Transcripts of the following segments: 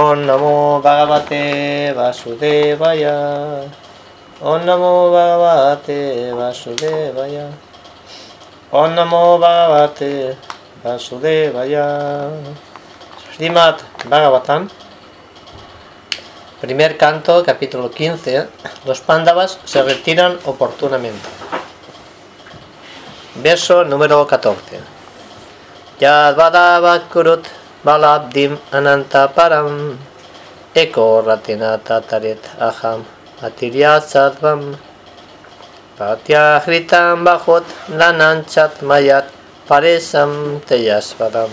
Om Namo Bhagavate Vasudevaya. Om Namo Bhagavate Vasudevaya. Om Namo Bhagavate Vasudevaya. Srimad Bhagavatam. Primer canto, capítulo 15. Los pándavas se retiran oportunamente. Verso número 14. Yadvadavakurut balabdim ananta param eko ratina tatarit aham atirya sadvam patya hritam bhot lananchat mayat paresam teyasvaram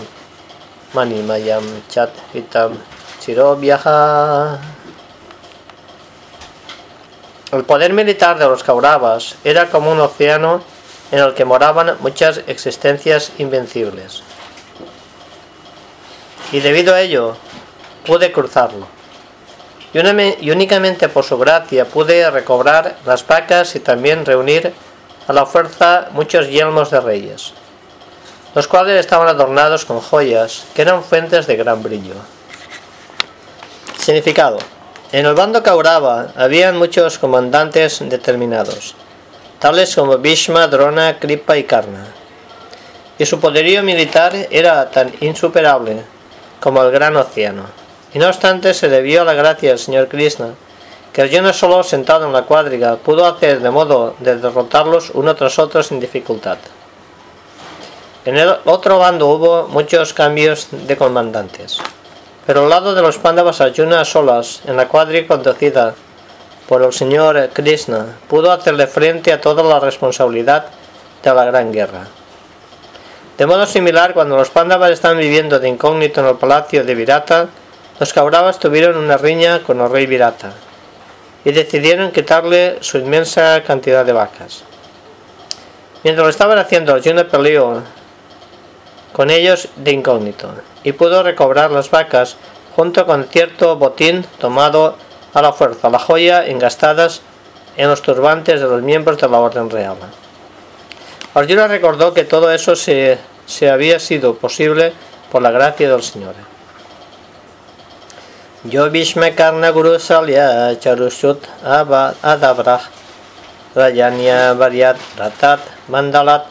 manimayam chat hitam chirobhyaha El poder militar de los Kauravas era como un océano en el que moraban muchas existencias invencibles y debido a ello pude cruzarlo. Y, únicamente por su gracia pude recobrar las vacas y también reunir a la fuerza muchos yelmos de reyes, los cuales estaban adornados con joyas que eran fuentes de gran brillo. Significado. En el bando Kaurava habían muchos comandantes determinados, tales como Bhishma, Drona, Kripa y Karna. Y su poderío militar era tan insuperable como el gran océano. Y no obstante se debió a la gracia del señor Krishna, que Arjuna solo sentado en la cuadriga pudo hacer de modo de derrotarlos uno tras otro sin dificultad. En el otro bando hubo muchos cambios de comandantes, pero al lado de los Pándavas Arjuna solas, en la cuadriga conducida por el señor Krishna, pudo hacerle frente a toda la responsabilidad de la gran guerra. De modo similar, cuando los Pándavas estaban viviendo de incógnito en el palacio de Virata, los Kauravas tuvieron una riña con el rey Virata y decidieron quitarle su inmensa cantidad de vacas. Mientras lo estaban haciendo, Arjuna peleó con ellos de incógnito y pudo recobrar las vacas junto con cierto botín tomado a la fuerza, la joya engastadas en los turbantes de los miembros de la orden real. Arjuna recordó que todo eso se, se había sido posible por la gracia del Señor. Yo Bhishma Karna Guru Salya Charushut Adavrah Rayanya Varyat Ratat Mandalat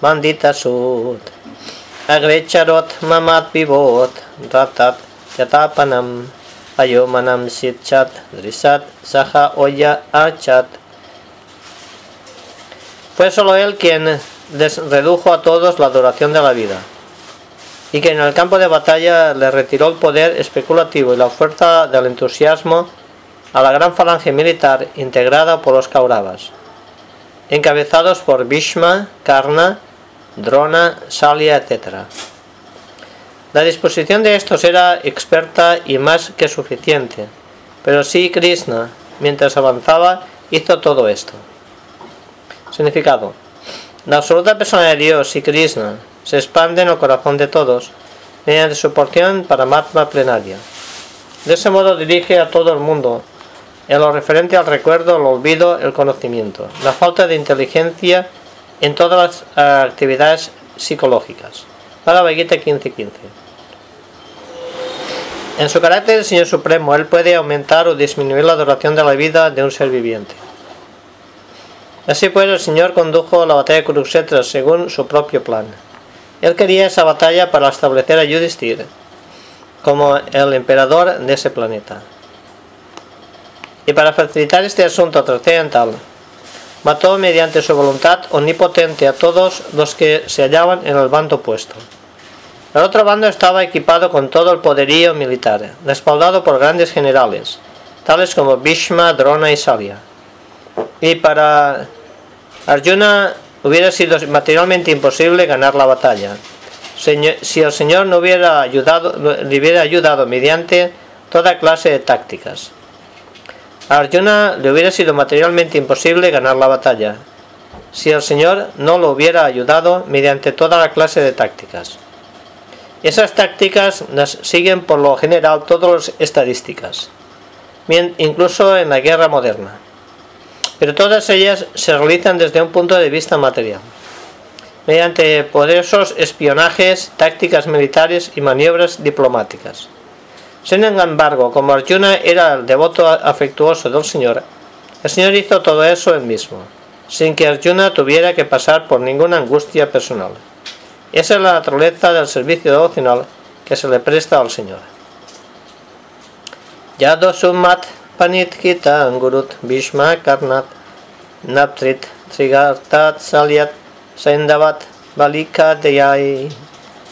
Mandita Sud Agrecharot Mamat Vivot Ratat Yatapanam Ayomanam Sitchat Drisat Saha Oya Achat fue solo él quien redujo a todos la duración de la vida, y que en el campo de batalla le retiró el poder especulativo y la fuerza del entusiasmo a la gran falange militar integrada por los Kauravas, encabezados por Bhishma, Karna, Drona, Salya, etc. La disposición de estos era experta y más que suficiente, pero sí Krishna, mientras avanzaba, hizo todo esto. Significado. La absoluta persona de Dios y Krishna se expande en el corazón de todos mediante su porción para Matma plenaria. De ese modo dirige a todo el mundo en lo referente al recuerdo, el olvido, el conocimiento, la falta de inteligencia en todas las actividades psicológicas. Para Gita 15.15. En su carácter de Señor Supremo, Él puede aumentar o disminuir la duración de la vida de un ser viviente. Así pues, el Señor condujo la batalla de Kurukshetra según su propio plan. Él quería esa batalla para establecer a Yudhishthir como el emperador de ese planeta. Y para facilitar este asunto trascendental, mató mediante su voluntad omnipotente a todos los que se hallaban en el bando opuesto. El otro bando estaba equipado con todo el poderío militar, respaldado por grandes generales, tales como Bhishma, Drona y Salya. Y para Arjuna hubiera sido materialmente imposible ganar la batalla. Si el Señor no hubiera ayudado, le hubiera ayudado mediante toda clase de tácticas. A Arjuna le hubiera sido materialmente imposible ganar la batalla. Si el Señor no lo hubiera ayudado mediante toda la clase de tácticas. Esas tácticas las siguen por lo general todas las estadísticas, incluso en la guerra moderna pero todas ellas se realizan desde un punto de vista material, mediante poderosos espionajes, tácticas militares y maniobras diplomáticas. Sin embargo, como Arjuna era el devoto afectuoso del Señor, el Señor hizo todo eso él mismo, sin que Arjuna tuviera que pasar por ninguna angustia personal. Esa es la naturaleza del servicio devocional que se le presta al Señor. Yado sumat panit kita angurut bhishma karnat. Naptrit trigartat salyat saindavat balika deyai.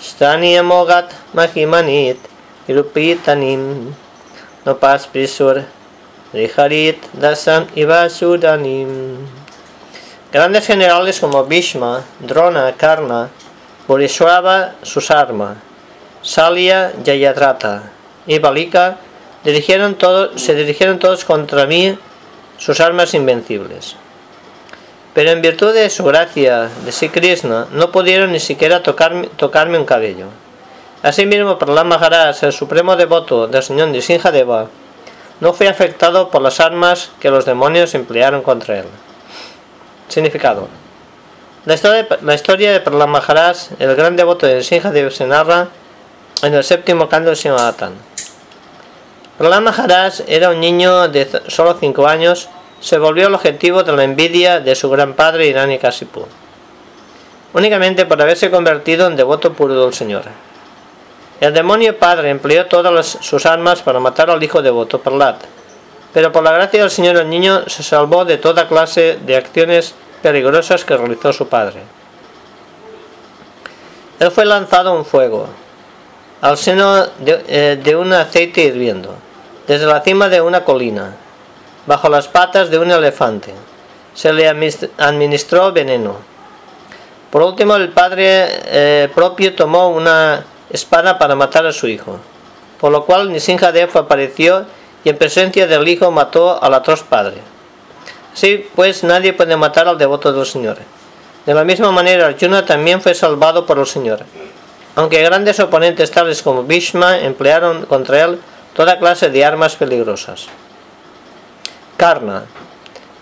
Staniyamogat mahimanit irupitanim. Nopas prisur riharit dasam ivasudanim. Grandes generales como Bhishma, Drona, Karna, Burishwava, Susarma, Salya, Jayadrata y Balika dirigieron se dirigieron todos contra mí sus armas invencibles. Pero en virtud de su gracia, de sí Krishna, no pudieron ni siquiera tocarme, tocarme un cabello. Asimismo, Prahlad Maharaj, el supremo devoto del señor Deva, no fue afectado por las armas que los demonios emplearon contra él. Significado. La historia, la historia de Prahlad Maharaj, el gran devoto de Deva, se narra en el séptimo canto de Simadatan. Prahlad Maharaj era un niño de solo 5 años, se volvió el objetivo de la envidia de su gran padre Hiranyakasipu, únicamente por haberse convertido en devoto puro del Señor. El demonio padre empleó todas sus armas para matar al hijo devoto Prahlad, pero por la gracia del Señor el niño se salvó de toda clase de acciones peligrosas que realizó su padre. Él fue lanzado en fuego, al seno de, eh, de un aceite hirviendo desde la cima de una colina, bajo las patas de un elefante. Se le administró veneno. Por último, el padre eh, propio tomó una espada para matar a su hijo, por lo cual Nisinjadev apareció y en presencia del hijo mató al atroz padre. Así pues, nadie puede matar al devoto del Señor. De la misma manera, Arjuna también fue salvado por el Señor. Aunque grandes oponentes tales como Bhishma emplearon contra él toda clase de armas peligrosas. Karna.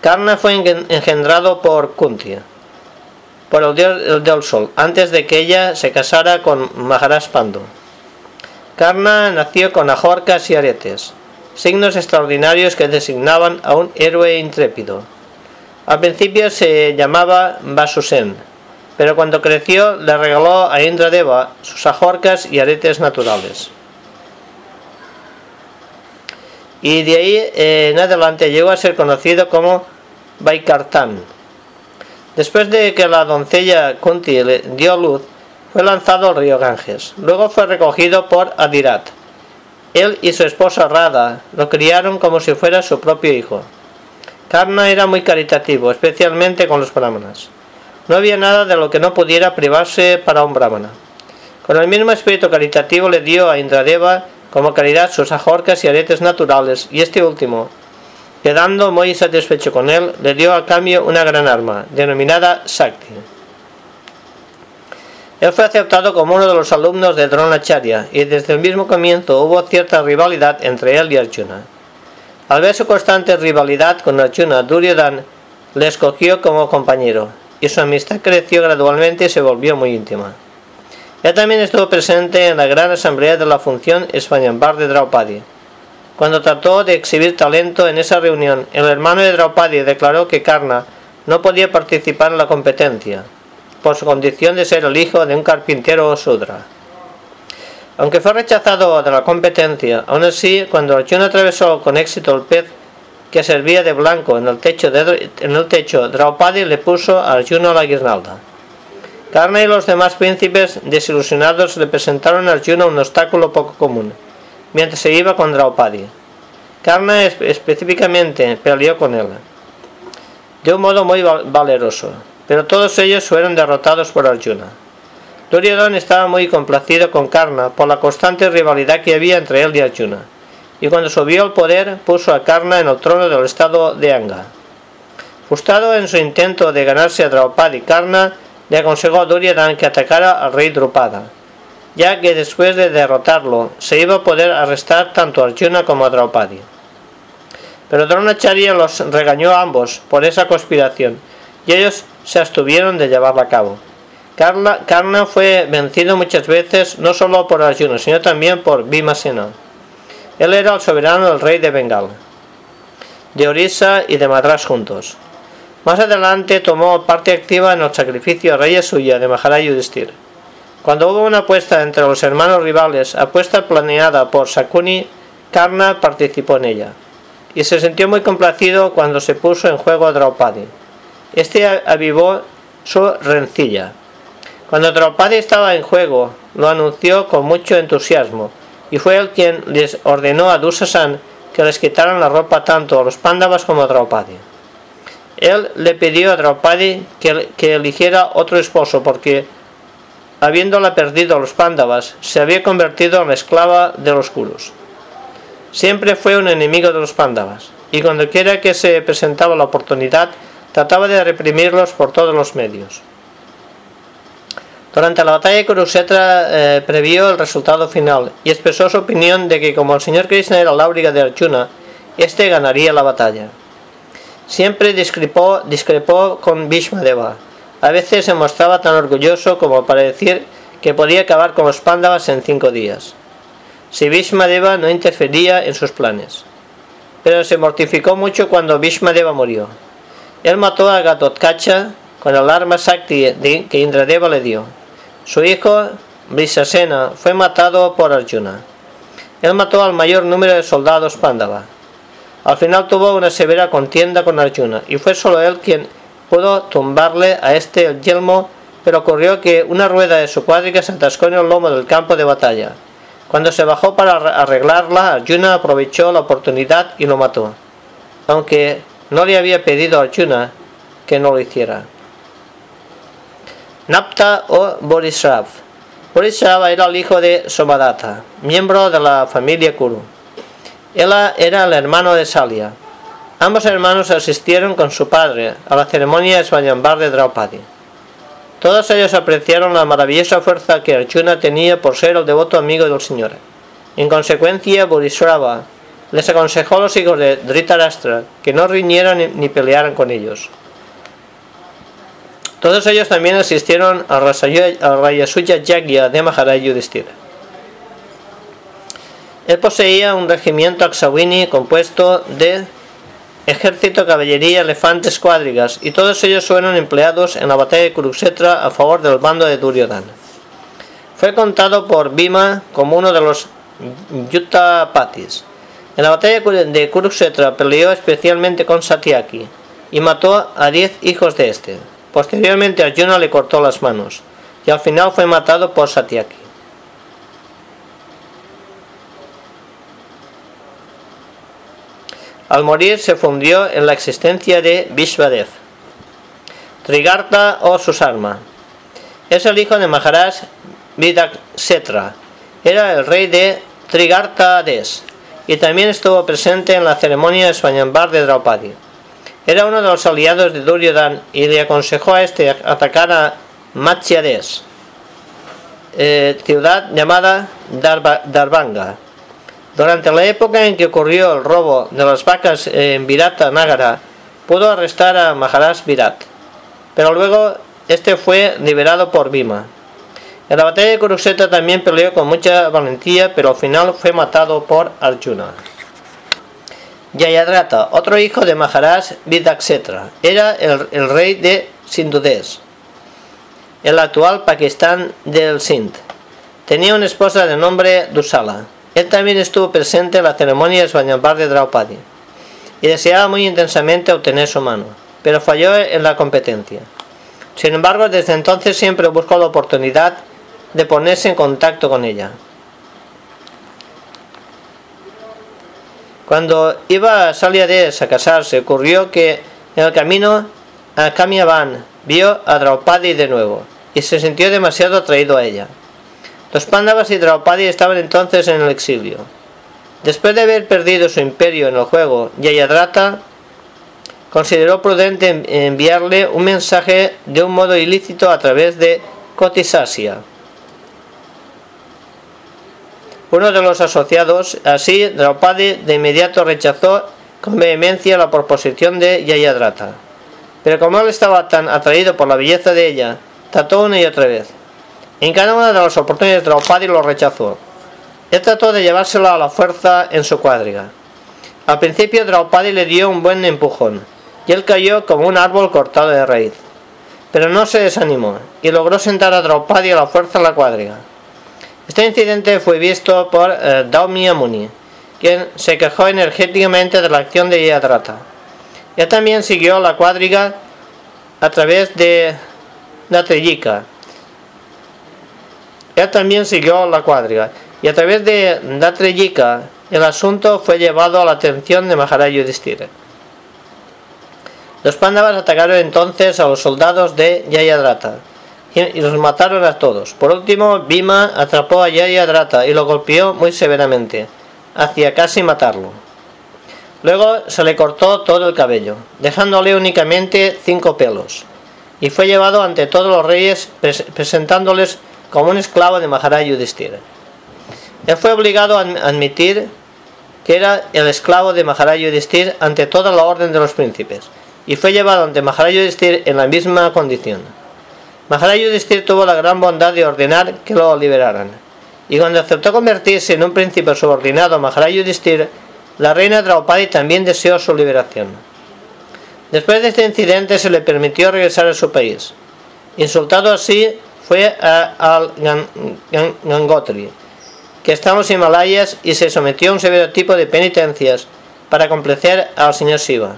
Karna fue engendrado por Kunti, por el dios del sol, antes de que ella se casara con Maharaj Pandu. Karna nació con ajorcas y aretes, signos extraordinarios que designaban a un héroe intrépido. Al principio se llamaba Vasusen, pero cuando creció le regaló a Indradeva sus ajorcas y aretes naturales y de ahí eh, en adelante llegó a ser conocido como Vaikartan. Después de que la doncella Kunti le dio luz, fue lanzado al río Ganges. Luego fue recogido por Adirat. Él y su esposa Radha lo criaron como si fuera su propio hijo. Karna era muy caritativo, especialmente con los brahmanas. No había nada de lo que no pudiera privarse para un brahmana. Con el mismo espíritu caritativo le dio a Indradeva como caridad sus ajorcas y aretes naturales, y este último, quedando muy satisfecho con él, le dio a cambio una gran arma, denominada Sakti. Él fue aceptado como uno de los alumnos de Dronacharya, y desde el mismo comienzo hubo cierta rivalidad entre él y Arjuna. Al ver su constante rivalidad con Arjuna, Duryodhan le escogió como compañero, y su amistad creció gradualmente y se volvió muy íntima. Él también estuvo presente en la gran asamblea de la función Bar de Draupadi. Cuando trató de exhibir talento en esa reunión, el hermano de Draupadi declaró que Karna no podía participar en la competencia, por su condición de ser el hijo de un carpintero Sudra. Aunque fue rechazado de la competencia, aún así, cuando Arjuna atravesó con éxito el pez que servía de blanco en el techo, de, en el techo Draupadi le puso a Arjuna la guirnalda. Karna y los demás príncipes desilusionados le presentaron a Arjuna un obstáculo poco común, mientras se iba con Draupadi. Karna específicamente peleó con él, de un modo muy valeroso, pero todos ellos fueron derrotados por Arjuna. Duryodhana estaba muy complacido con Karna por la constante rivalidad que había entre él y Arjuna, y cuando subió al poder puso a Karna en el trono del estado de Anga. Frustrado en su intento de ganarse a Draupadi, Karna le aconsejó a Duryodhana que atacara al rey Drupada, ya que después de derrotarlo se iba a poder arrestar tanto a Arjuna como a Draupadi. Pero Dronacharya los regañó a ambos por esa conspiración y ellos se abstuvieron de llevarla a cabo. Karna, fue vencido muchas veces no solo por Arjuna sino también por Bhimasena. Él era el soberano del rey de Bengal, de Orissa y de Madras juntos. Más adelante tomó parte activa en el sacrificio a reyes suya de Maharaj Yudhishthir. Cuando hubo una apuesta entre los hermanos rivales, apuesta planeada por Sakuni, Karna participó en ella y se sintió muy complacido cuando se puso en juego a Draupadi. Este avivó su rencilla. Cuando Draupadi estaba en juego, lo anunció con mucho entusiasmo y fue él quien les ordenó a Dusasan que les quitaran la ropa tanto a los Pándavas como a Draupadi. Él le pidió a Draupadi que, eligiera otro esposo porque, habiéndola perdido a los Pándavas, se había convertido en la esclava de los Kurus. Siempre fue un enemigo de los Pándavas y cuando quiera que se presentaba la oportunidad trataba de reprimirlos por todos los medios. Durante la batalla Kurukshetra eh, previó el resultado final y expresó su opinión de que como el señor Krishna era la de Arjuna, éste ganaría la batalla. Siempre discrepó, discrepó con Bhishmadeva. A veces se mostraba tan orgulloso como para decir que podía acabar con los Pándavas en cinco días, si Bhishmadeva no interfería en sus planes. Pero se mortificó mucho cuando Bhishmadeva murió. Él mató a Gatotkacha con el arma Sakti que Indradeva le dio. Su hijo, Brisasena, fue matado por Arjuna. Él mató al mayor número de soldados Pándava. Al final tuvo una severa contienda con Arjuna y fue solo él quien pudo tumbarle a este el yelmo, pero ocurrió que una rueda de su cuadriga se atascó en el lomo del campo de batalla. Cuando se bajó para arreglarla, Arjuna aprovechó la oportunidad y lo mató, aunque no le había pedido a Arjuna que no lo hiciera. Napta o Borisrav. Borisrav era el hijo de Somadatta, miembro de la familia Kuru. Él era el hermano de Salia. Ambos hermanos asistieron con su padre a la ceremonia de Svayambar de Draupadi. Todos ellos apreciaron la maravillosa fuerza que Arjuna tenía por ser el devoto amigo del Señor. En consecuencia, Borisrava les aconsejó a los hijos de Dhritarashtra que no riñeran ni pelearan con ellos. Todos ellos también asistieron al Rayasuya Yagya de Maharaj Yudhishthira. Él poseía un regimiento Aksawini compuesto de ejército, caballería, elefantes, cuadrigas, y todos ellos fueron empleados en la batalla de Kurukshetra a favor del bando de Duryodhana. Fue contado por Bhima como uno de los Yutapatis. En la batalla de Kurukshetra peleó especialmente con Satyaki y mató a diez hijos de este. Posteriormente Arjuna le cortó las manos y al final fue matado por Satyaki. Al morir se fundió en la existencia de Vishvadev. Trigarta o Susarma. Es el hijo de Maharaj Vidaksetra. Era el rey de Trigarta Des y también estuvo presente en la ceremonia de Swayambar de Draupadi. Era uno de los aliados de Duryodhan y le aconsejó a este atacar a Matsyades, eh, ciudad llamada Darbanga. Durante la época en que ocurrió el robo de las vacas en Virata Nagara, pudo arrestar a Maharaj Virat, pero luego este fue liberado por Bhima. En la batalla de Kurukshetra también peleó con mucha valentía, pero al final fue matado por Arjuna. Yayadrata, otro hijo de Maharaj Vidaksetra, era el, rey de Sindhudes, el actual Pakistán del Sindh. Tenía una esposa de nombre Dusala. Él también estuvo presente en la ceremonia de Swanyambar de Draupadi y deseaba muy intensamente obtener su mano, pero falló en la competencia. Sin embargo, desde entonces siempre buscó la oportunidad de ponerse en contacto con ella. Cuando iba a Saliades a casarse, ocurrió que en el camino a Kamiaban vio a Draupadi de nuevo y se sintió demasiado atraído a ella. Los Pándavas y Draupadi estaban entonces en el exilio. Después de haber perdido su imperio en el juego, Yayadrata consideró prudente enviarle un mensaje de un modo ilícito a través de Kotisasya uno de los asociados. Así, Draupadi de inmediato rechazó con vehemencia la proposición de Yayadrata. Pero como él estaba tan atraído por la belleza de ella, trató una y otra vez. En cada una de las oportunidades Draupadi lo rechazó. Él trató de llevárselo a la fuerza en su cuadriga. Al principio Draupadi le dio un buen empujón y él cayó como un árbol cortado de raíz. Pero no se desanimó y logró sentar a Draupadi a la fuerza en la cuadriga. Este incidente fue visto por eh, Muni, quien se quejó energéticamente de la acción de Yadrata. Él también siguió la cuadriga a través de Natriyika. Él también siguió la cuadriga y a través de Natriyika el asunto fue llevado a la atención de Maharaj Yudhishthira. Los Pándavas atacaron entonces a los soldados de Yayadrata y los mataron a todos. Por último, Bhima atrapó a Yayadrata y lo golpeó muy severamente, hacia casi matarlo. Luego se le cortó todo el cabello, dejándole únicamente cinco pelos, y fue llevado ante todos los reyes presentándoles como un esclavo de Maharaj Yudhishthira. Él fue obligado a admitir que era el esclavo de Maharaj Yudhishthira ante toda la orden de los príncipes, y fue llevado ante Maharaj Yudhishthira en la misma condición. Maharaj Yudhishthira tuvo la gran bondad de ordenar que lo liberaran, y cuando aceptó convertirse en un príncipe subordinado a Maharaj Yudhishthira, la reina Draupadi también deseó su liberación. Después de este incidente se le permitió regresar a su país. Insultado así, fue al Gangotri, que está en los Himalayas, y se sometió a un severo tipo de penitencias para complacer al señor Shiva.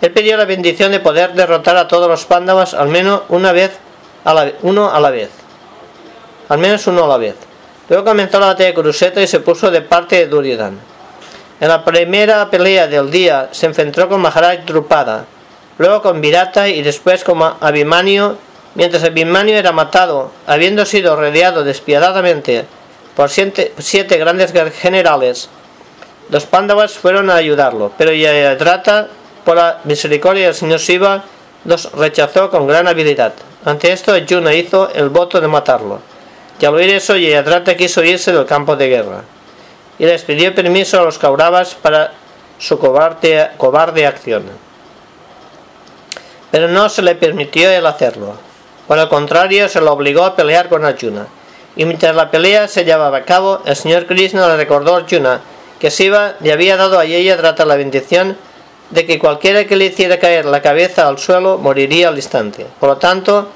Él pidió la bendición de poder derrotar a todos los pándavas al menos una vez, a la, uno a la vez. Al menos uno a la vez. Luego comenzó la batalla de Cruseta y se puso de parte de Duryodhana. En la primera pelea del día se enfrentó con Maharaj Drupada, luego con Virata y después con Abhimanyu, mientras Abhimanyu era matado, habiendo sido rodeado despiadadamente por siete, siete grandes generales. Los Pándavas fueron a ayudarlo, pero Yayadrata, por la misericordia del señor Shiva, los rechazó con gran habilidad. Ante esto, Yuna hizo el voto de matarlo. Y al oír eso, Yayadrata quiso irse del campo de guerra y les pidió permiso a los Kauravas para su cobarde, cobarde acción. Pero no se le permitió el hacerlo. Por el contrario, se lo obligó a pelear con Arjuna. Y mientras la pelea se llevaba a cabo, el señor Krishna le recordó a Arjuna que Shiva le había dado a ella la bendición de que cualquiera que le hiciera caer la cabeza al suelo moriría al instante. Por lo tanto,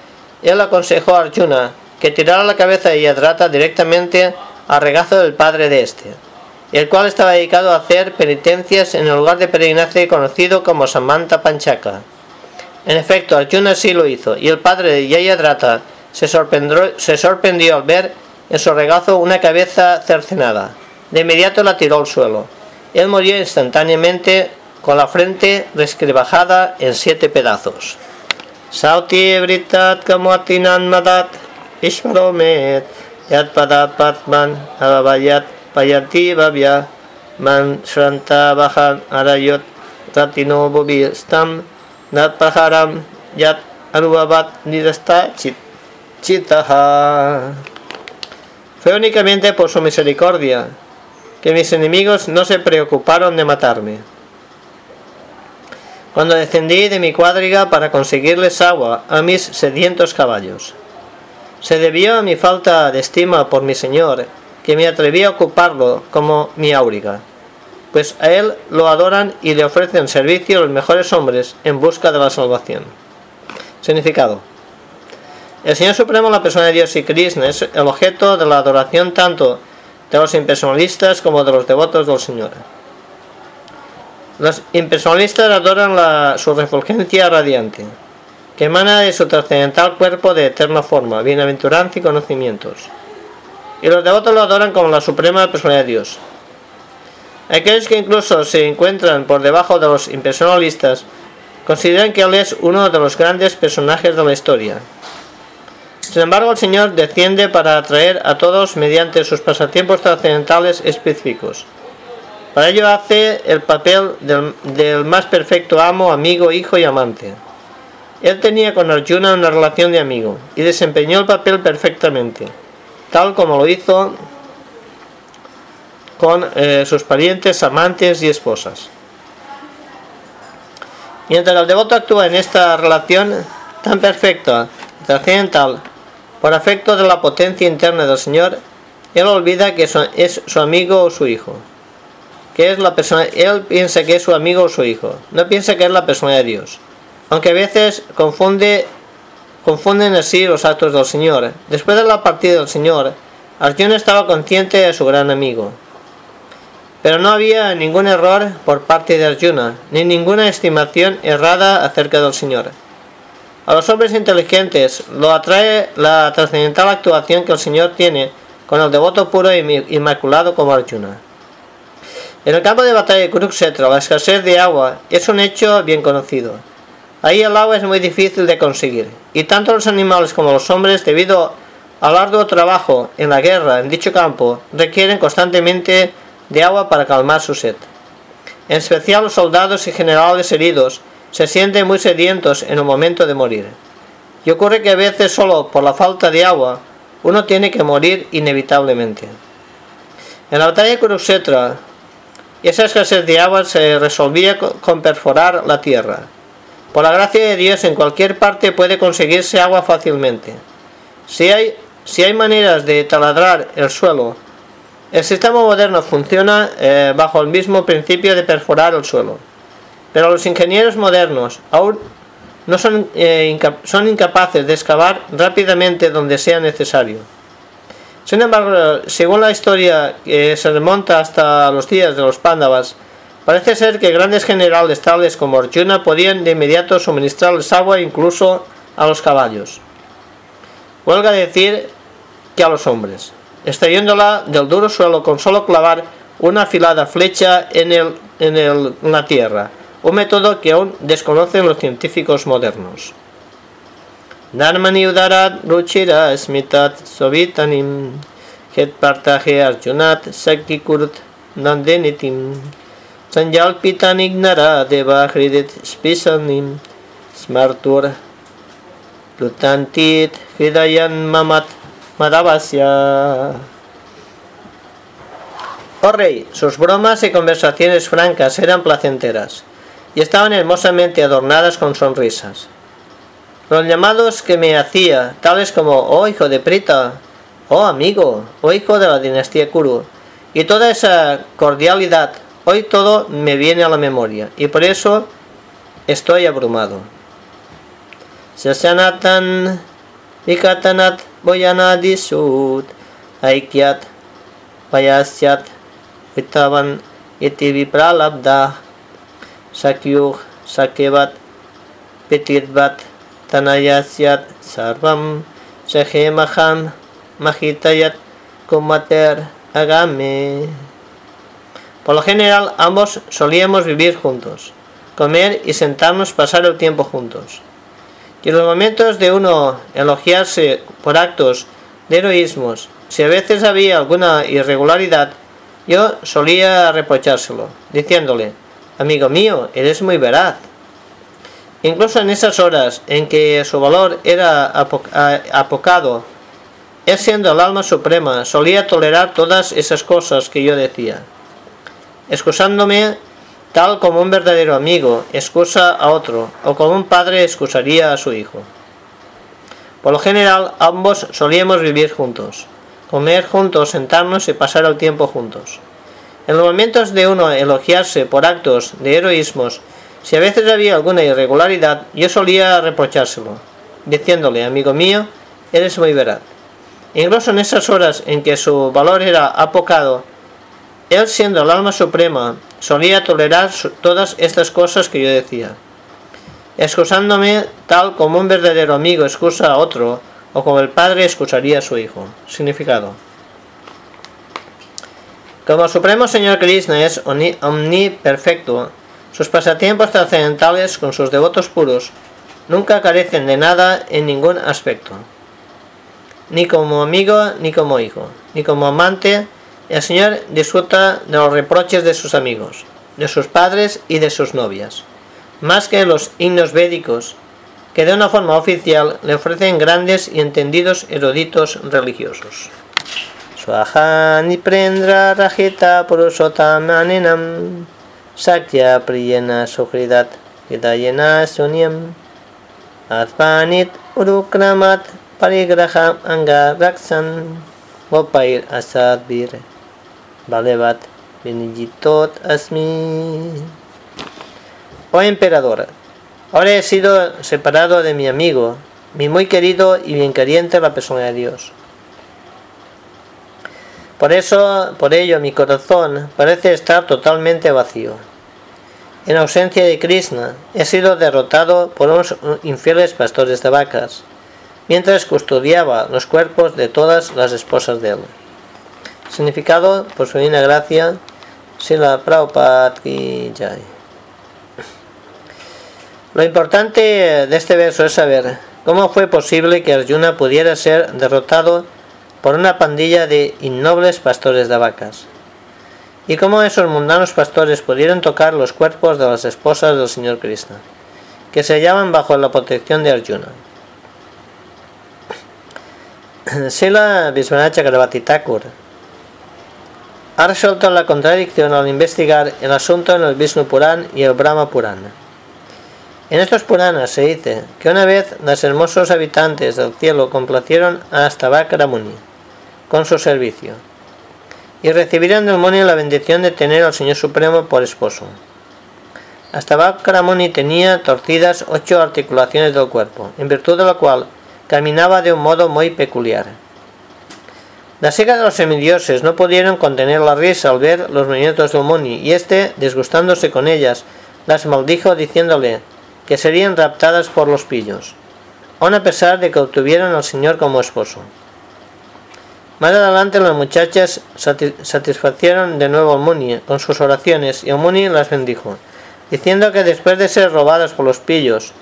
él aconsejó a Arjuna que tirara la cabeza de Yadrata directamente al regazo del padre de este el cual estaba dedicado a hacer penitencias en el lugar de peregrinaje conocido como Samanta Panchaka. En efecto, Arjuna sí lo hizo, y el padre de Yayadrata se sorprendió, se sorprendió al ver en su regazo una cabeza cercenada. De inmediato la tiró al suelo. Él murió instantáneamente con la frente resquebrajada en siete pedazos. Sauti britat kamuatinan madat ishmaromet yat padat patman payati babya man shranta bahan arayot ratino nat paharam yat anubabat nidasta chit chitaha fue únicamente por su misericordia que mis enemigos no se preocuparon de matarme cuando descendí de mi cuadriga para conseguirles agua a mis sedientos caballos. Se debió a mi falta de estima por mi señor que me atreví a ocuparlo como mi áuriga, pues a él lo adoran y le ofrecen servicio los mejores hombres en busca de la salvación. Significado. El Señor Supremo, la persona de Dios y Krishna, es el objeto de la adoración tanto de los impersonalistas como de los devotos del Señor. Los impersonalistas adoran su refulgencia radiante, que emana de su trascendental cuerpo de eterna forma, bienaventuranza y conocimientos y los devotos lo adoran como la suprema personalidad de Dios. Aquellos que incluso se encuentran por debajo de los impersonalistas consideran que Él es uno de los grandes personajes de la historia. Sin embargo, el Señor desciende para atraer a todos mediante sus pasatiempos trascendentales específicos. Para ello hace el papel del, del, más perfecto amo, amigo, hijo y amante. Él tenía con Arjuna una relación de amigo y desempeñó el papel perfectamente tal como lo hizo con eh, sus parientes, amantes y esposas. Mientras el devoto actúa en esta relación tan perfecta trascendental por afecto de la potencia interna del Señor, él olvida que es su amigo o su hijo. Que es la persona, él piensa que es su amigo o su hijo. No piensa que es la persona de Dios. Aunque a veces confunde, confunden así los actos del Señor. Después de la partida del Señor, Arjuna estaba consciente de su gran amigo. Pero no había ningún error por parte de Arjuna, ni ninguna estimación errada acerca del Señor. A los hombres inteligentes lo atrae la trascendental actuación que el Señor tiene con el devoto puro e inmaculado como Arjuna. En el campo de batalla de Kurukshetra, la escasez de agua es un hecho bien conocido. Ahí el agua es muy difícil de conseguir, y tanto los animales como los hombres, debido al arduo trabajo en la guerra en dicho campo, requieren constantemente de agua para calmar su sed. En especial los soldados y generales heridos se sienten muy sedientos en el momento de morir. Y ocurre que a veces solo por la falta de agua uno tiene que morir inevitablemente. En la batalla de Kurukshetra, esa escasez de agua se resolvía con perforar la tierra. Por la gracia de Dios en cualquier parte puede conseguirse agua fácilmente. Si hay, si hay maneras de taladrar el suelo, el sistema moderno funciona eh, bajo el mismo principio de perforar el suelo. Pero los ingenieros modernos aún no son, eh, son incapaces de excavar rápidamente donde sea necesario. Sin embargo, según la historia que se remonta hasta los días de los Pándavas, parece ser que grandes generales tales como Arjuna podían de inmediato suministrarles agua incluso a los caballos. Huelga decir que a los hombres, extrayéndola del duro suelo con solo clavar una afilada flecha en, el, en, el, la tierra, un método que aún desconocen los científicos modernos. Dharmani udarat ruchira smitat sovitanim het partaje arjunat sakikurt nandenitim sanjalpitan ignara deva hridit spisanim smartur lutantit hridayan mamat madavasya Oh rey, sus bromas y conversaciones francas eran placenteras y estaban hermosamente adornadas con sonrisas. Los llamados que me hacía, tales como oh hijo de Prita, oh amigo, oh hijo de la dinastía Kuru, y toda esa cordialidad, hoy todo me viene a la memoria, y por eso estoy abrumado. Sasanatan Vikatanat Boyanadisut. Aikyat Payasyat Vitavan Iti Vipralabda Sakyuh Sakevat Petitbat Tanayasyat Sarvam. Sehemaham Mahitayat Kumater Agame. Por lo general ambos solíamos vivir juntos, comer y sentarnos pasar el tiempo juntos. Y en los momentos de uno elogiarse por actos de heroísmos, si a veces había alguna irregularidad, yo solía reprochárselo, diciéndole, Amigo mío, eres muy veraz. Incluso en esas horas en que su valor era apocado, él siendo el alma suprema, solía tolerar todas esas cosas que yo decía, excusándome tal como un verdadero amigo excusa a otro, o como un padre excusaría a su hijo. Por lo general, ambos solíamos vivir juntos, comer juntos, sentarnos y pasar el tiempo juntos. En los momentos de uno elogiarse por actos de heroísmos, si a veces había alguna irregularidad, yo solía reprochárselo, diciéndole, amigo mío, eres muy veraz. Incluso en esas horas en que su valor era apocado, él siendo el alma suprema, solía tolerar todas estas cosas que yo decía, excusándome tal como un verdadero amigo excusa a otro, o como el padre excusaría a su hijo. Significado. Como Supremo Señor Krishna es omniperfecto, sus pasatiempos trascendentales con sus devotos puros nunca carecen de nada en ningún aspecto. Ni como amigo, ni como hijo, ni como amante, el Señor disfruta de los reproches de sus amigos, de sus padres y de sus novias, más que los himnos védicos, que de una forma oficial le ofrecen grandes y entendidos eruditos religiosos. Swaha Niprendra Rajita Purusotamanenam Sakya Priyana Suhridat Hidayana Sunyam. Atpanit Urukramat Parigraham Anga Raksan Gopair asad bir Balevat Benigitot Asmi. Oh emperador, ahora he sido separado de mi amigo, mi muy querido y bien queriente la persona de Dios. Por eso, por ello, mi corazón parece estar totalmente vacío. En ausencia de Krishna, he sido derrotado por unos infieles pastores de vacas, mientras custodiaba los cuerpos de todas las esposas de él. Significado, por su divina gracia, Sila Prabhupada Jai. Lo importante de este verso es saber cómo fue posible que Arjuna pudiera ser derrotado por una pandilla de innobles pastores de vacas y cómo esos mundanos pastores pudieron tocar los cuerpos de las esposas del Señor Krishna, que se hallaban bajo la protección de Arjuna. Sila Visvanath Chakravarti Thakur ha resuelto la contradicción al investigar el asunto en el Vishnu Puran y el Brahma Purana. En estos Puranas se dice que una vez los hermosos habitantes del cielo complacieron a Astavakra Muni con su servicio y recibirán del Muni la bendición de tener al Señor Supremo por esposo. Hasta Muni tenía torcidas ocho articulaciones del cuerpo, en virtud de la cual caminaba de un modo muy peculiar. Las hijas de los semidioses no pudieron contener la risa al ver los movimientos del Muni, y éste, disgustándose con ellas, las maldijo diciéndole que serían raptadas por los pillos, aun a pesar de que obtuvieron al Señor como esposo. Más adelante las muchachas satisfacieron de nuevo al Muni con sus oraciones y el Muni las bendijo, diciendo que después de ser robadas por los pillos,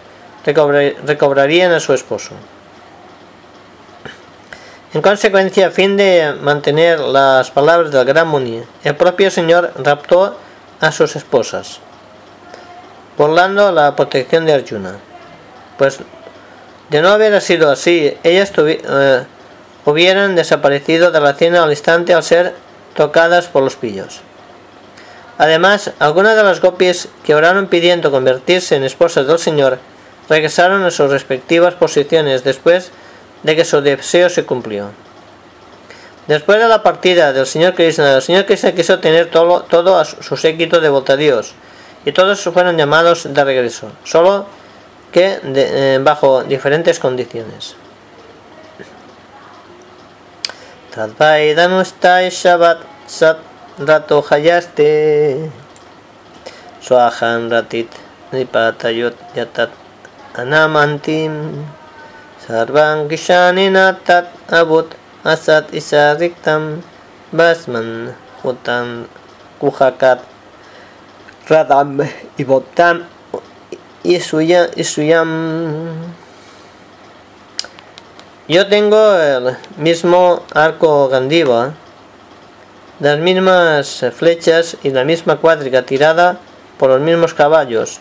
recobrarían a su esposo. En consecuencia, a fin de mantener las palabras del gran Muni, el propio Señor raptó a sus esposas, burlando la protección de Arjuna. Pues de no haber sido así, ellas eh, hubieran desaparecido de la cena al instante al ser tocadas por los pillos. Además, algunas de las gopis que oraron pidiendo convertirse en esposas del Señor regresaron a sus respectivas posiciones después de que su deseo se cumplió. Después de la partida del Señor Krishna, el Señor Krishna quiso tener todo, todo a su séquito de a y todos fueron llamados de regreso, solo que eh, bajo diferentes condiciones. Sat Rato Hayaste Swahan Ratit Nipatayot Yatat Anamantim Sarvang Kishanina Tat Abut Asat Isariktam Basman Hutan Kuhakat Radam Ibotam Isuyam Isuyam Yo tengo el mismo arco gandiva, las mismas flechas y la misma cuadriga tirada por los mismos caballos.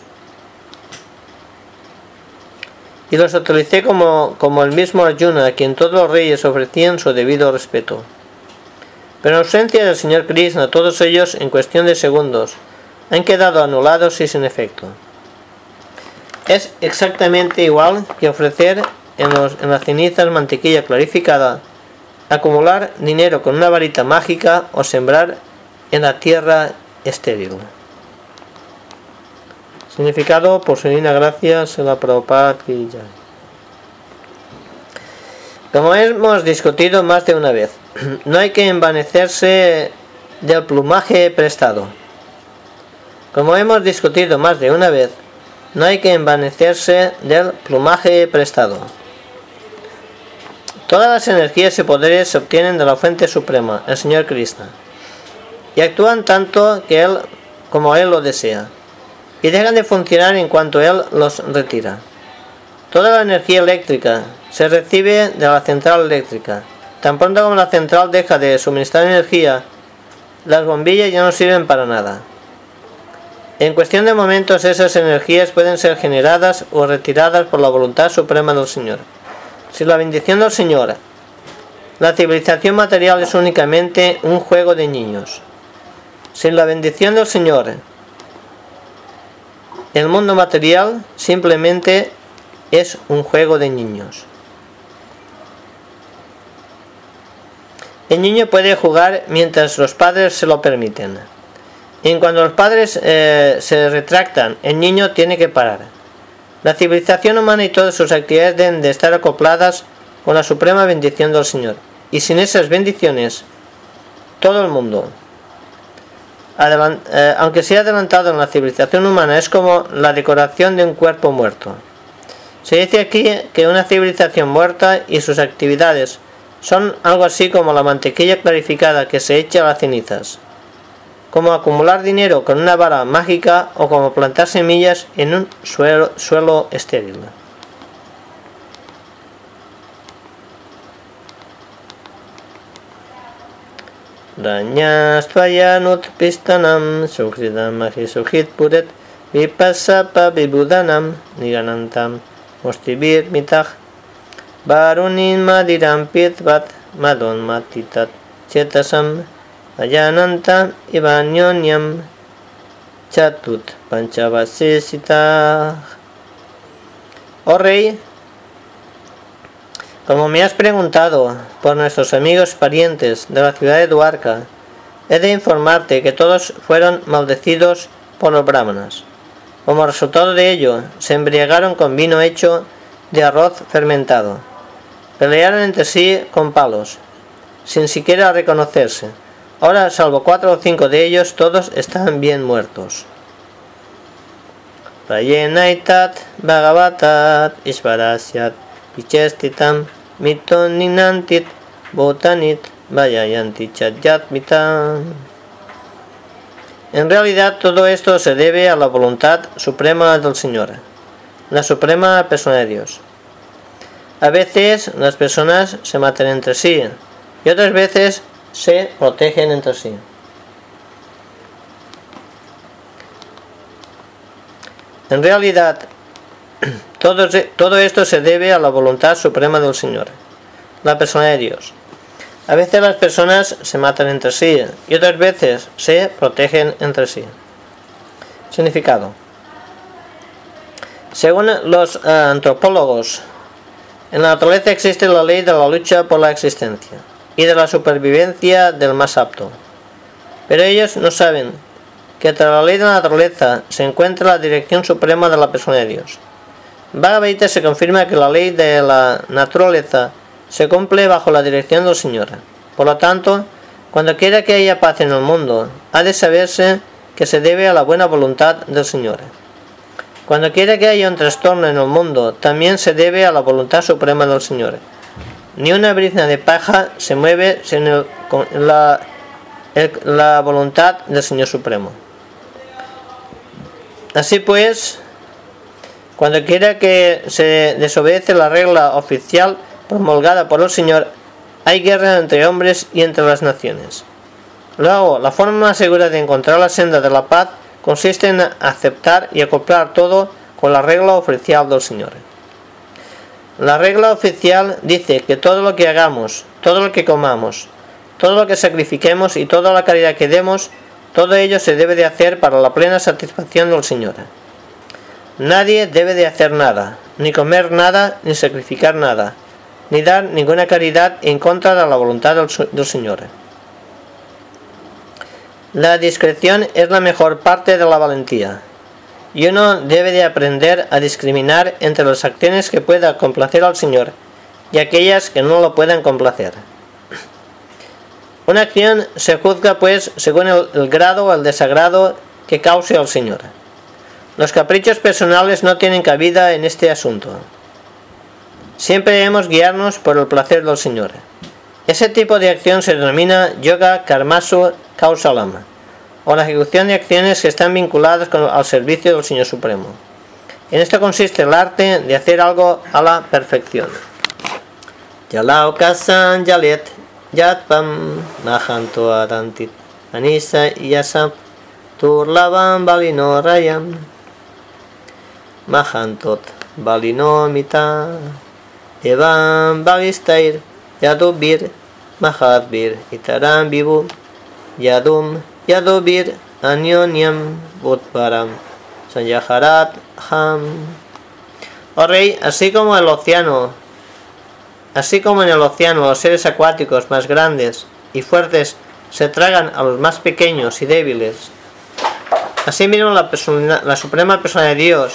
Y los utilicé como, como el mismo Arjuna, a quien todos los reyes ofrecían su debido respeto. Pero en ausencia del señor Krishna, todos ellos, en cuestión de segundos, han quedado anulados y sin efecto. Es exactamente igual que ofrecer en, las cenizas mantequilla clarificada, acumular dinero con una varita mágica o sembrar en la tierra estéril. Significado por su divina gracia se la Como hemos discutido más de una vez, no hay que envanecerse del plumaje prestado. Como hemos discutido más de una vez, no hay que envanecerse del plumaje prestado. Todas las energías y poderes se obtienen de la fuente suprema, el Señor Krishna, y actúan tanto que Él como Él lo desea, y dejan de funcionar en cuanto Él los retira. Toda la energía eléctrica se recibe de la central eléctrica. Tan pronto como la central deja de suministrar energía, las bombillas ya no sirven para nada. En cuestión de momentos esas energías pueden ser generadas o retiradas por la voluntad suprema del Señor. Si la bendición del Señor, la civilización material es únicamente un juego de niños. Sin la bendición del Señor, el mundo material simplemente es un juego de niños. El niño puede jugar mientras los padres se lo permiten. Y cuando los padres eh, se retractan, el niño tiene que parar. La civilización humana y todas sus actividades deben de estar acopladas con la suprema bendición del Señor. Y sin esas bendiciones, todo el mundo, aunque sea adelantado en la civilización humana, es como la decoración de un cuerpo muerto. Se dice aquí que una civilización muerta y sus actividades son algo así como la mantequilla clarificada que se echa a las cenizas, como acumular dinero con una vara mágica o como plantar semillas en un suelo, suelo estéril. Ranyasphayanut pistanam sukridam sukrit puret vipasapa vibudanam niganantam mustibir mitah barunin madiram pitvat madon matitat chetasam ayananta ivanyonyam chatut panchavasisita Oh rey, como me has preguntado por nuestros amigos parientes de la ciudad de Duarca, he de informarte que todos fueron maldecidos por los brahmanas. Como resultado de ello, se embriagaron con vino hecho de arroz fermentado. Pelearon entre sí con palos, sin siquiera reconocerse. Ahora, salvo cuatro o cinco de ellos, todos están bien muertos. Rayenaitat Bhagavatat Ishvarasyat Vichestitam mitoninantit botanit vayayanti chatyatmitam. En realidad todo esto se debe a la voluntad suprema del Señor, la suprema persona de Dios. A veces las personas se matan entre sí y otras veces se protegen entre sí. En realidad, todo, esto se debe a la voluntad suprema del Señor, la persona de Dios. A veces las personas se matan entre sí y otras veces se protegen entre sí. Significado. Según los eh, antropólogos, en la naturaleza existe la ley de la lucha por la existencia y de la supervivencia del más apto. Pero ellos no saben que tras la ley de la naturaleza se encuentra la dirección suprema de la persona de Dios. Bhagavad se confirma que la ley de la naturaleza se cumple bajo la dirección del Señor. Por lo tanto, cuando quiera que haya paz en el mundo, ha de saberse que se debe a la buena voluntad del Señor. Cuando quiera que haya un trastorno en el mundo, también se debe a la voluntad suprema del Señor. Ni una brizna de paja se mueve sin la, la voluntad del Señor Supremo. Así pues, cuando quiera que se desobedece la regla oficial promulgada por el Señor, hay guerra entre hombres y entre las naciones. Luego, la forma más segura de encontrar la senda de la paz consiste en aceptar y acoplar todo con la regla oficial del Señor. La regla oficial dice que todo lo que hagamos, todo lo que comamos, todo lo que sacrifiquemos y toda la caridad que demos, todo ello se debe de hacer para la plena satisfacción del Señor. Nadie debe de hacer nada, ni comer nada, ni sacrificar nada, ni dar ninguna caridad en contra de la voluntad del, Señor. La discreción es la mejor parte de la valentía, y uno debe de aprender a discriminar entre las acciones que pueda complacer al Señor y aquellas que no lo puedan complacer. Una acción se juzga pues según el, el grado o el desagrado que cause al Señor. Los caprichos personales no tienen cabida en este asunto. Siempre debemos guiarnos por el placer del Señor. Ese tipo de acción se denomina yoga karmasu kausalama, o la ejecución de acciones que están vinculadas con, al servicio del Señor Supremo. En esto consiste el arte de hacer algo a la perfección. Yalao kasan yalet yatpam adantit anisa yasam turlavam balino rayam mahantot balinomita evam balistair yadubir mahatbir itaram vivu yadum yadubir anyonyam utparam sanyaharat ham. Oh rey, así como el océano, así como en el océano los seres acuáticos más grandes y fuertes se tragan a los más pequeños y débiles, asimismo la, la suprema persona de Dios,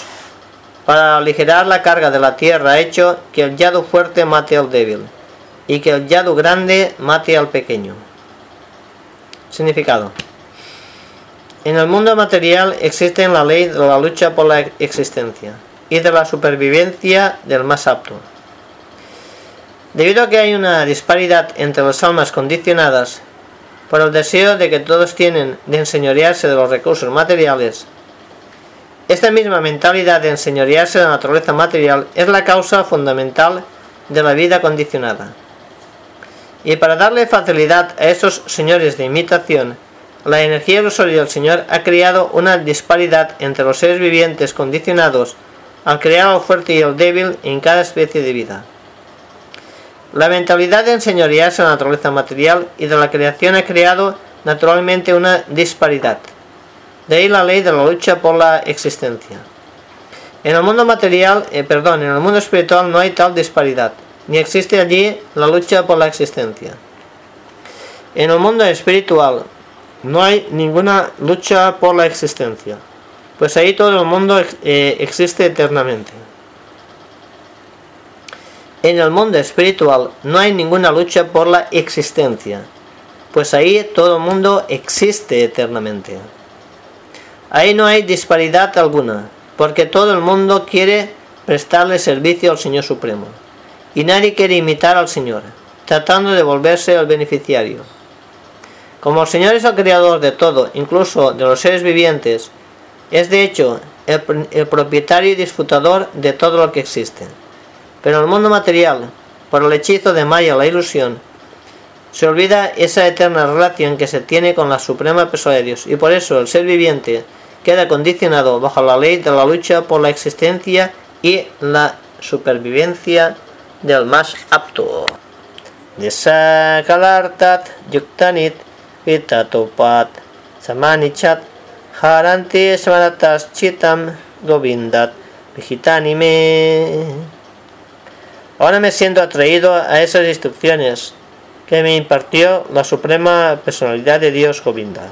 para aligerar la carga de la tierra, ha hecho que el yado fuerte mate al débil y que el yado grande mate al pequeño. Significado. En el mundo material existe la ley de la lucha por la existencia y de la supervivencia del más apto. Debido a que hay una disparidad entre las almas condicionadas por el deseo de que todos tienen de enseñorearse de los recursos materiales, esta misma mentalidad de enseñorearse de la naturaleza material es la causa fundamental de la vida condicionada. Y para darle facilidad a esos señores de imitación, la energía ilusoria del Señor ha creado una disparidad entre los seres vivientes condicionados al crear el fuerte y el débil en cada especie de vida. La mentalidad de enseñorearse a la naturaleza material y de la creación ha creado naturalmente una disparidad. De ahí la ley de la lucha por la existencia. En el mundo material, eh, perdón, en el mundo espiritual no hay tal disparidad ni existe allí la lucha por la existencia. En el mundo espiritual no hay ninguna lucha por la existencia, pues ahí todo el mundo eh, existe eternamente. En el mundo espiritual no hay ninguna lucha por la existencia, pues ahí todo el mundo existe eternamente. Ahí no hay disparidad alguna, porque todo el mundo quiere prestarle servicio al Señor Supremo y nadie quiere imitar al Señor, tratando de volverse el beneficiario. Como el Señor es el creador de todo, incluso de los seres vivientes, es de hecho el, propietario y disfrutador de todo lo que existe. Pero el mundo material, por el hechizo de Maya, la ilusión, se olvida esa eterna relación que se tiene con la suprema persona de Dios, y por eso el ser viviente queda condicionado bajo la ley de la lucha por la existencia y la supervivencia del más apto. Desakalartat yuktanit vitatopat samanichat haranti smaratas chitam govindat me. Ahora me siento atraído a esas instrucciones que me impartió la suprema personalidad de Dios Govinda.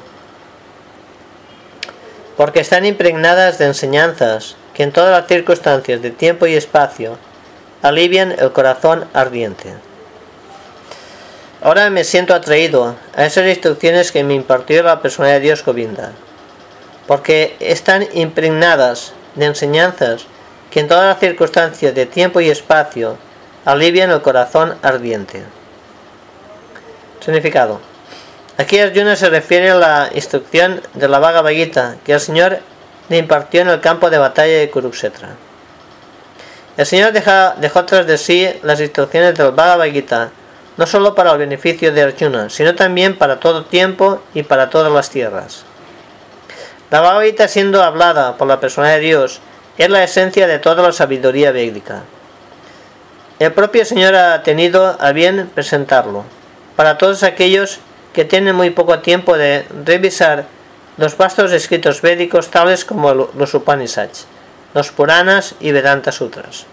Porque están impregnadas de enseñanzas que en todas las circunstancias de tiempo y espacio alivian el corazón ardiente. Ahora me siento atraído a esas instrucciones que me impartió la persona de Dios Govinda, porque están impregnadas de enseñanzas que en todas las circunstancias de tiempo y espacio alivian el corazón ardiente. Significado. Aquí Arjuna se refiere a la instrucción de la vaga vaguita que el Señor le impartió en el campo de batalla de Kurukshetra. El Señor dejó tras de sí las instrucciones del Bhagavad Gita, no solo para el beneficio de Arjuna, sino también para todo tiempo y para todas las tierras. La Bhagavad Gita siendo hablada por la persona de Dios es la esencia de toda la sabiduría védica. El propio Señor ha tenido a bien presentarlo para todos aquellos que tienen muy poco tiempo de revisar los vastos escritos védicos tales como los Upanishads los Puranas y Vedanta Sutras.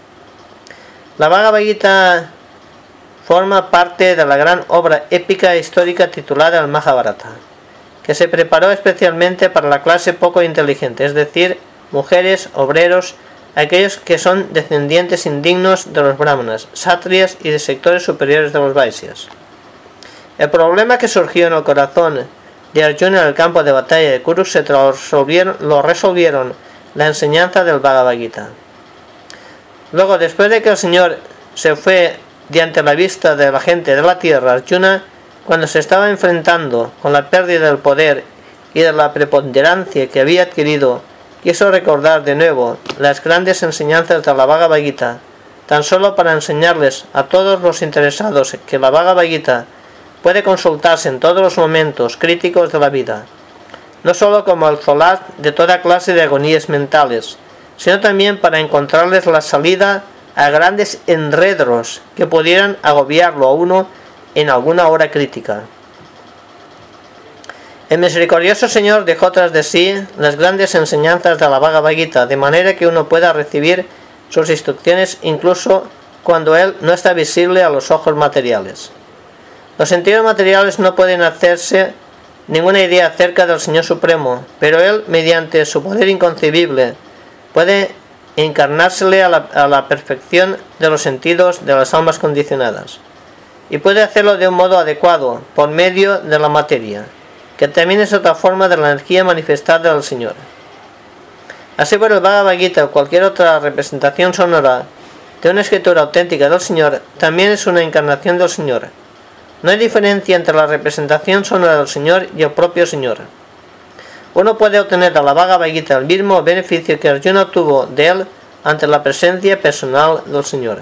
La Bhagavad Gita forma parte de la gran obra épica histórica titulada el Mahabharata, que se preparó especialmente para la clase poco inteligente, es decir, mujeres, obreros, aquellos que son descendientes indignos de los brahmanas, satrias y de sectores superiores de los Vaisyas. El problema que surgió en el corazón de Arjuna en el campo de batalla de Kurukshetra lo resolvieron la enseñanza del Bhagavad Gita. Luego, después de que el Señor se fue de ante la vista de la gente de la tierra, Arjuna, cuando se estaba enfrentando con la pérdida del poder y de la preponderancia que había adquirido, quiso recordar de nuevo las grandes enseñanzas de la Bhagavad tan solo para enseñarles a todos los interesados que la Bhagavad puede consultarse en todos los momentos críticos de la vida no solo como el solaz de toda clase de agonías mentales, sino también para encontrarles la salida a grandes enredos que pudieran agobiarlo a uno en alguna hora crítica. El misericordioso Señor dejó tras de sí las grandes enseñanzas de la vaga vaguita, de manera que uno pueda recibir sus instrucciones incluso cuando Él no está visible a los ojos materiales. Los sentidos materiales no pueden hacerse ninguna idea acerca del Señor Supremo, pero Él, mediante su poder inconcebible, puede encarnársele a la, perfección de los sentidos de las almas condicionadas, y puede hacerlo de un modo adecuado, por medio de la materia, que también es otra forma de la energía manifestada del Señor. Así por el Bhagavad Gita o cualquier otra representación sonora de una escritura auténtica del Señor también es una encarnación del Señor. No hay diferencia entre la representación sonora del Señor y el propio Señor. Uno puede obtener de la Bhagavad Gita el mismo beneficio que Arjuna obtuvo de él ante la presencia personal del Señor.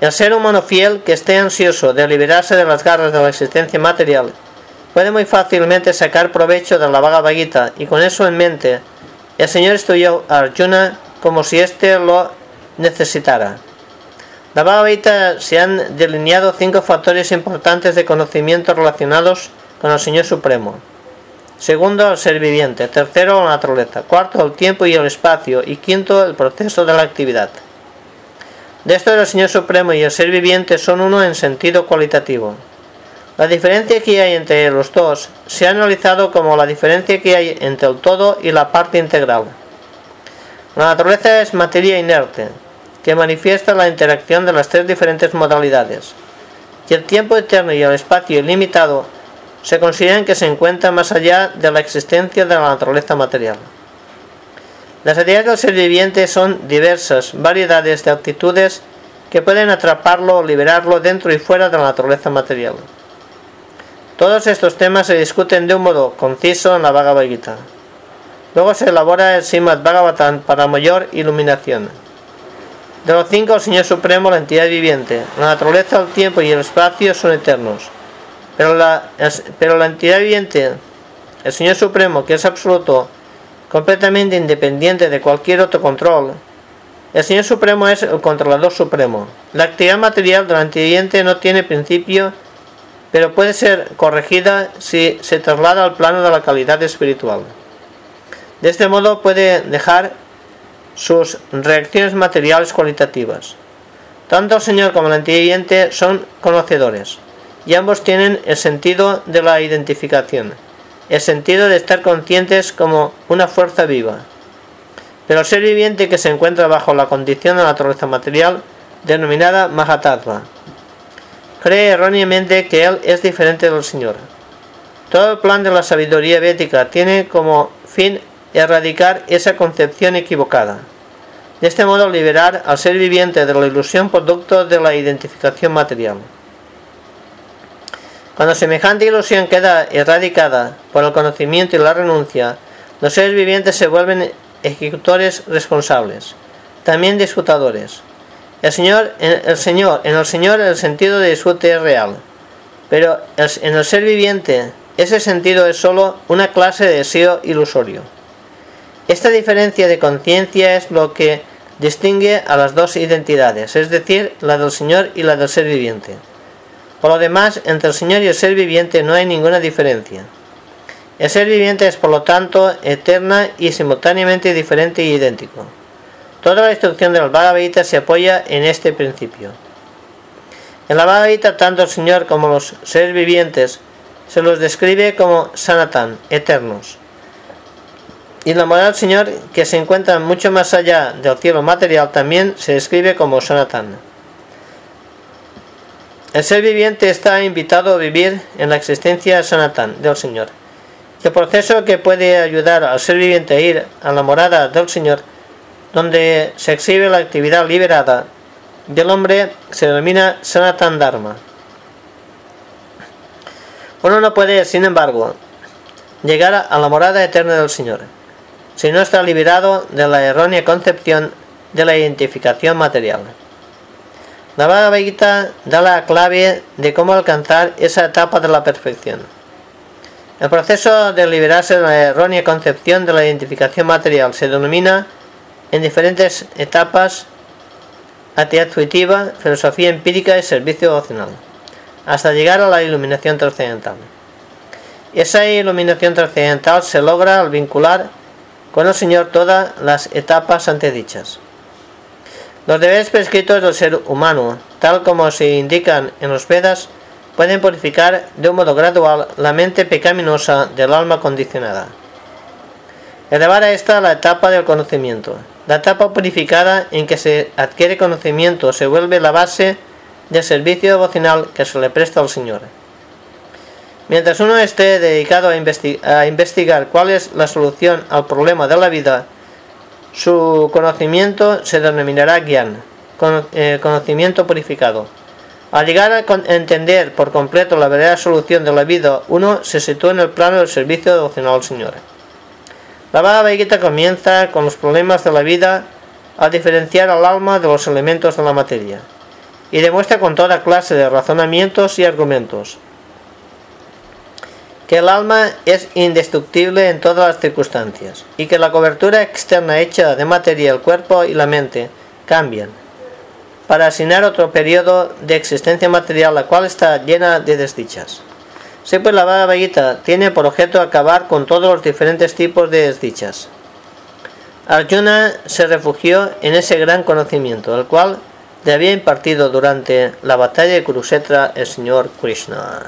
El ser humano fiel que esté ansioso de liberarse de las garras de la existencia material puede muy fácilmente sacar provecho de la Bhagavad Gita y con eso en mente el Señor estudió a Arjuna como si éste lo necesitara. La Bhagavad Gita se han delineado cinco factores importantes de conocimiento relacionados con el Señor Supremo. Segundo, el ser viviente. Tercero, la naturaleza. Cuarto, el tiempo y el espacio. Y quinto, el proceso de la actividad. De esto el Señor Supremo y el ser viviente son uno en sentido cualitativo. La diferencia que hay entre los dos se ha analizado como la diferencia que hay entre el todo y la parte integral. La naturaleza es materia inerte, que manifiesta la interacción de las tres diferentes modalidades, y el tiempo eterno y el espacio ilimitado se consideran que se encuentran más allá de la existencia de la naturaleza material. Las ideas del ser viviente son diversas variedades de actitudes que pueden atraparlo o liberarlo dentro y fuera de la naturaleza material. Todos estos temas se discuten de un modo conciso en la Bhagavad Gita. Luego se elabora el Srimad Bhagavatam para mayor iluminación. De los cinco, el Señor Supremo, la entidad viviente, la naturaleza, el tiempo y el espacio son eternos. Pero la, pero la entidad viviente, el Señor Supremo, que es absoluto, completamente independiente de cualquier otro control, el Señor Supremo es el controlador supremo. La actividad material de la entidad viviente no tiene principio pero puede ser corregida si se traslada al plano de la calidad espiritual. De este modo puede dejar sus reacciones materiales cualitativas. Tanto el Señor como el entidad son conocedores, y ambos tienen el sentido de la identificación, el sentido de estar conscientes como una fuerza viva. Pero el ser viviente que se encuentra bajo la condición de la naturaleza material, denominada Mahatattva, cree erróneamente que él es diferente del Señor. Todo el plan de la sabiduría védica tiene como fin erradicar esa concepción equivocada. De este modo liberar al ser viviente de la ilusión producto de la identificación material. Cuando semejante ilusión queda erradicada por el conocimiento y la renuncia, los seres vivientes se vuelven ejecutores responsables, también disputadores. El Señor, el Señor, en el Señor el sentido de disfrute es real, pero en el ser viviente ese sentido es sólo una clase de deseo ilusorio. Esta diferencia de conciencia es lo que distingue a las dos identidades, es decir, la del Señor y la del ser viviente. Por lo demás, entre el Señor y el ser viviente no hay ninguna diferencia. El ser viviente es por lo tanto eterna y simultáneamente diferente y idéntico. Toda la instrucción del Bhagavad Gita se apoya en este principio. En la Bhagavad tanto el Señor como los seres vivientes se los describe como Sanatan, eternos. Y la moral del Señor, que se encuentra mucho más allá del cielo material, también se describe como Sanatan. El ser viviente está invitado a vivir en la existencia Sanatan del Señor. El proceso que puede ayudar al ser viviente a ir a la morada del Señor donde se exhibe la actividad liberada del hombre se denomina Sanatan Dharma. Uno no puede, sin embargo, llegar a la morada eterna del Señor, si no está liberado de la errónea concepción de la identificación material. La Bhagavad Gita da la clave de cómo alcanzar esa etapa de la perfección. El proceso de liberarse de la errónea concepción de la identificación material se denomina en diferentes etapas actividad intuitiva, filosofía empírica y servicio devocional, hasta llegar a la iluminación trascendental. Esa iluminación trascendental se logra al vincular con el Señor todas las etapas antedichas. Los deberes prescritos del ser humano, tal como se indican en los Vedas, pueden purificar de un modo gradual la mente pecaminosa del alma condicionada. Elevar a esta la etapa del conocimiento. La etapa purificada en que se adquiere conocimiento se vuelve la base del servicio devocional que se le presta al Señor. Mientras uno esté dedicado a, investigar cuál es la solución al problema de la vida, su conocimiento se denominará Gyan, eh, conocimiento purificado. Al llegar a entender por completo la verdadera solución de la vida, uno se sitúa en el plano del servicio devocional al Señor. La Bhagavad comienza con los problemas de la vida a diferenciar al alma de los elementos de la materia y demuestra con toda clase de razonamientos y argumentos que el alma es indestructible en todas las circunstancias y que la cobertura externa hecha de materia el cuerpo y la mente cambian para asignar otro periodo de existencia material la cual está llena de desdichas. Sí, pues la Bhagavad tiene por objeto acabar con todos los diferentes tipos de desdichas. Arjuna se refugió en ese gran conocimiento, el cual le había impartido durante la batalla de Kurukshetra el señor Krishna.